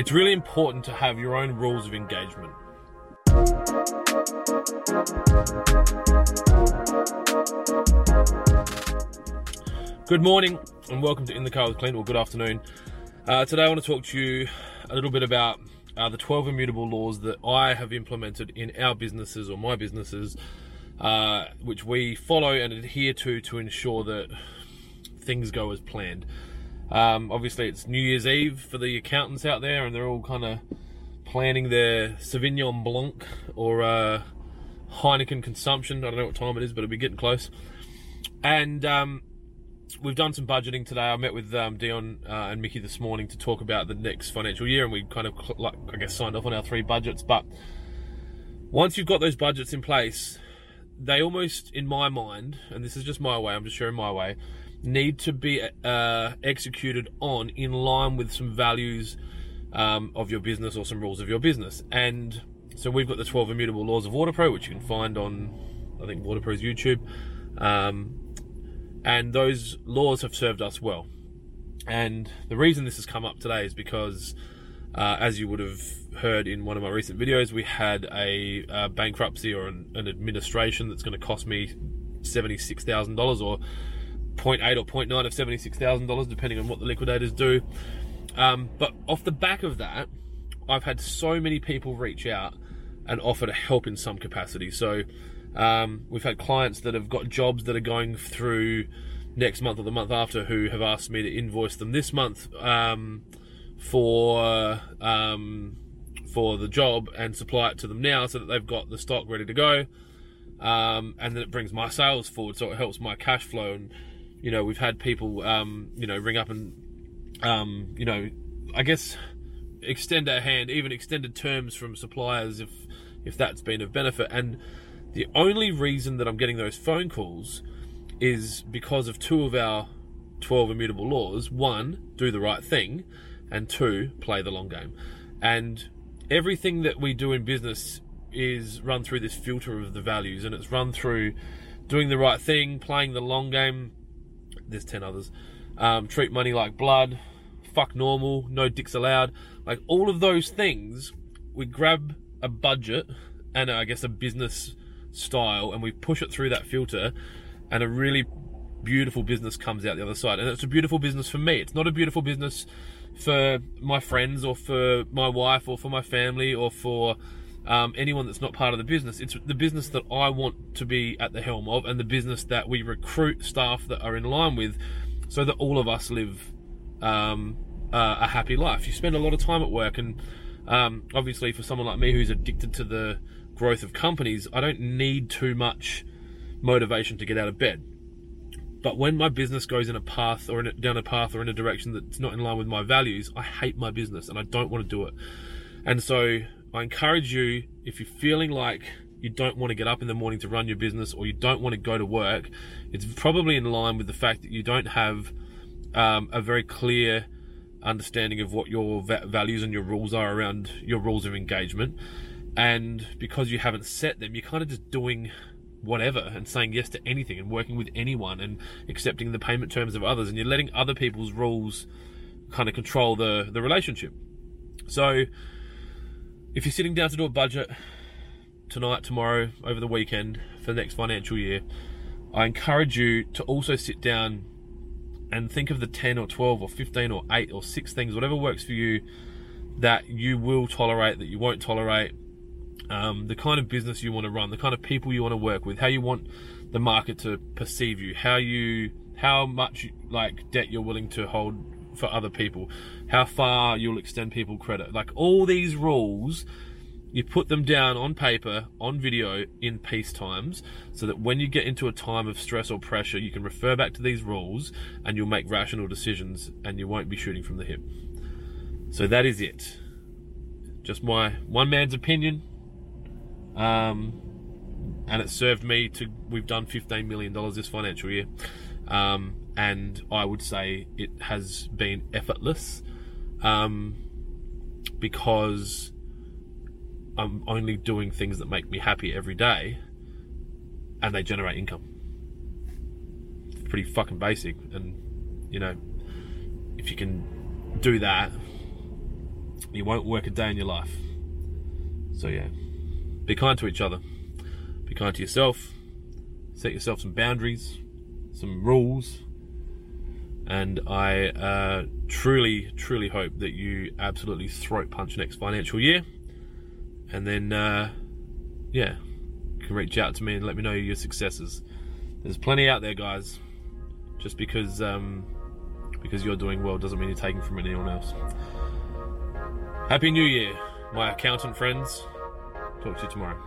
it's really important to have your own rules of engagement. Good morning and welcome to In the Car with Clint, or good afternoon. Uh, today I want to talk to you a little bit about uh, the 12 immutable laws that I have implemented in our businesses or my businesses, uh, which we follow and adhere to to ensure that things go as planned. Um, obviously, it's New Year's Eve for the accountants out there, and they're all kind of planning their Sauvignon Blanc or uh, Heineken consumption. I don't know what time it is, but it'll be getting close. And um, we've done some budgeting today. I met with um, Dion uh, and Mickey this morning to talk about the next financial year, and we kind of, like, I guess, signed off on our three budgets. But once you've got those budgets in place, they almost, in my mind, and this is just my way, I'm just sharing my way, need to be uh, executed on in line with some values um, of your business or some rules of your business. And so we've got the 12 immutable laws of WaterPro, which you can find on, I think, WaterPro's YouTube. Um, and those laws have served us well. And the reason this has come up today is because, uh, as you would have heard in one of my recent videos, we had a, a bankruptcy or an, an, administration that's going to cost me $76,000 or 0.8 or 0.9 of $76,000, depending on what the liquidators do. Um, but off the back of that, I've had so many people reach out and offer to help in some capacity. So um, we've had clients that have got jobs that are going through next month or the month after who have asked me to invoice them this month um, for um, for the job and supply it to them now so that they've got the stock ready to go. Um, and then it brings my sales forward, so it helps my cash flow. And you know, we've had people, um, you know, ring up and, um, you know, I guess extend our hand, even extended terms from suppliers if if that's been of benefit. And the only reason that I'm getting those phone calls is because of two of our 12 immutable laws. One, do the right thing, and two, play the long game. And everything that we do in business is run through this filter of the values, and it's run through doing the right thing, playing the long game. There's 10 others. Um, treat money like blood, fuck normal, no dicks allowed. Like all of those things, we grab a budget and I guess a business style and we push it through that filter and a really beautiful business comes out the other side. And it's a beautiful business for me. It's not a beautiful business for my friends or for my wife or for my family or for um, anyone that's not part of the business. It's the business that I want to be at the helm of and the business that we recruit staff that are in line with so that all of us live um, uh, a happy life. You spend a lot of time at work and um, obviously for someone like me who's addicted to the growth of companies, I don't need too much motivation to get out of bed. But when my business goes in a path or in down a path or in a direction that's not in line with my values, I hate my business and I don't want to do it. And so I encourage you, if you're feeling like you don't want to get up in the morning to run your business or you don't want to go to work, it's probably in line with the fact that you don't have um, a very clear understanding of what your va- values and your rules are around your rules of engagement and because you haven't set them, you're kind of just doing whatever and saying yes to anything and working with anyone and accepting the payment terms of others, and you're letting other people's rules kind of control the the relationship. So, if you're sitting down to do a budget tonight, tomorrow, over the weekend for the next financial year, I encourage you to also sit down and think of the 10 or 12 or 15 or 8 or 6 things, whatever works for you, that you will tolerate, that you won't tolerate, um, the kind of business you want to run, the kind of people you want to work with, how you want the market to perceive you, how you, how much like debt you're willing to hold for other people, how far you'll extend people credit, like all these rules. You put them down on paper, on video, in peace times, so that when you get into a time of stress or pressure, you can refer back to these rules and you'll make rational decisions and you won't be shooting from the hip. So that is it. Just my one man's opinion, um, and it served me to. We've done fifteen million dollars this financial year, um, and I would say it has been effortless, um, because I'm only doing things that make me happy every day, and they generate income. Pretty fucking basic, and you know, if you can do that, you won't work a day in your life. So yeah, be kind to each other. Be kind to yourself. Set yourself some boundaries, some rules, and I uh, truly, truly hope that you absolutely throat punch next financial year. And then, uh, yeah, you can reach out to me and let me know your successes. There's plenty out there, guys. Just because um, because you're doing well doesn't mean you're taking from anyone else. Happy New Year, my accountant friends. Talk to you tomorrow.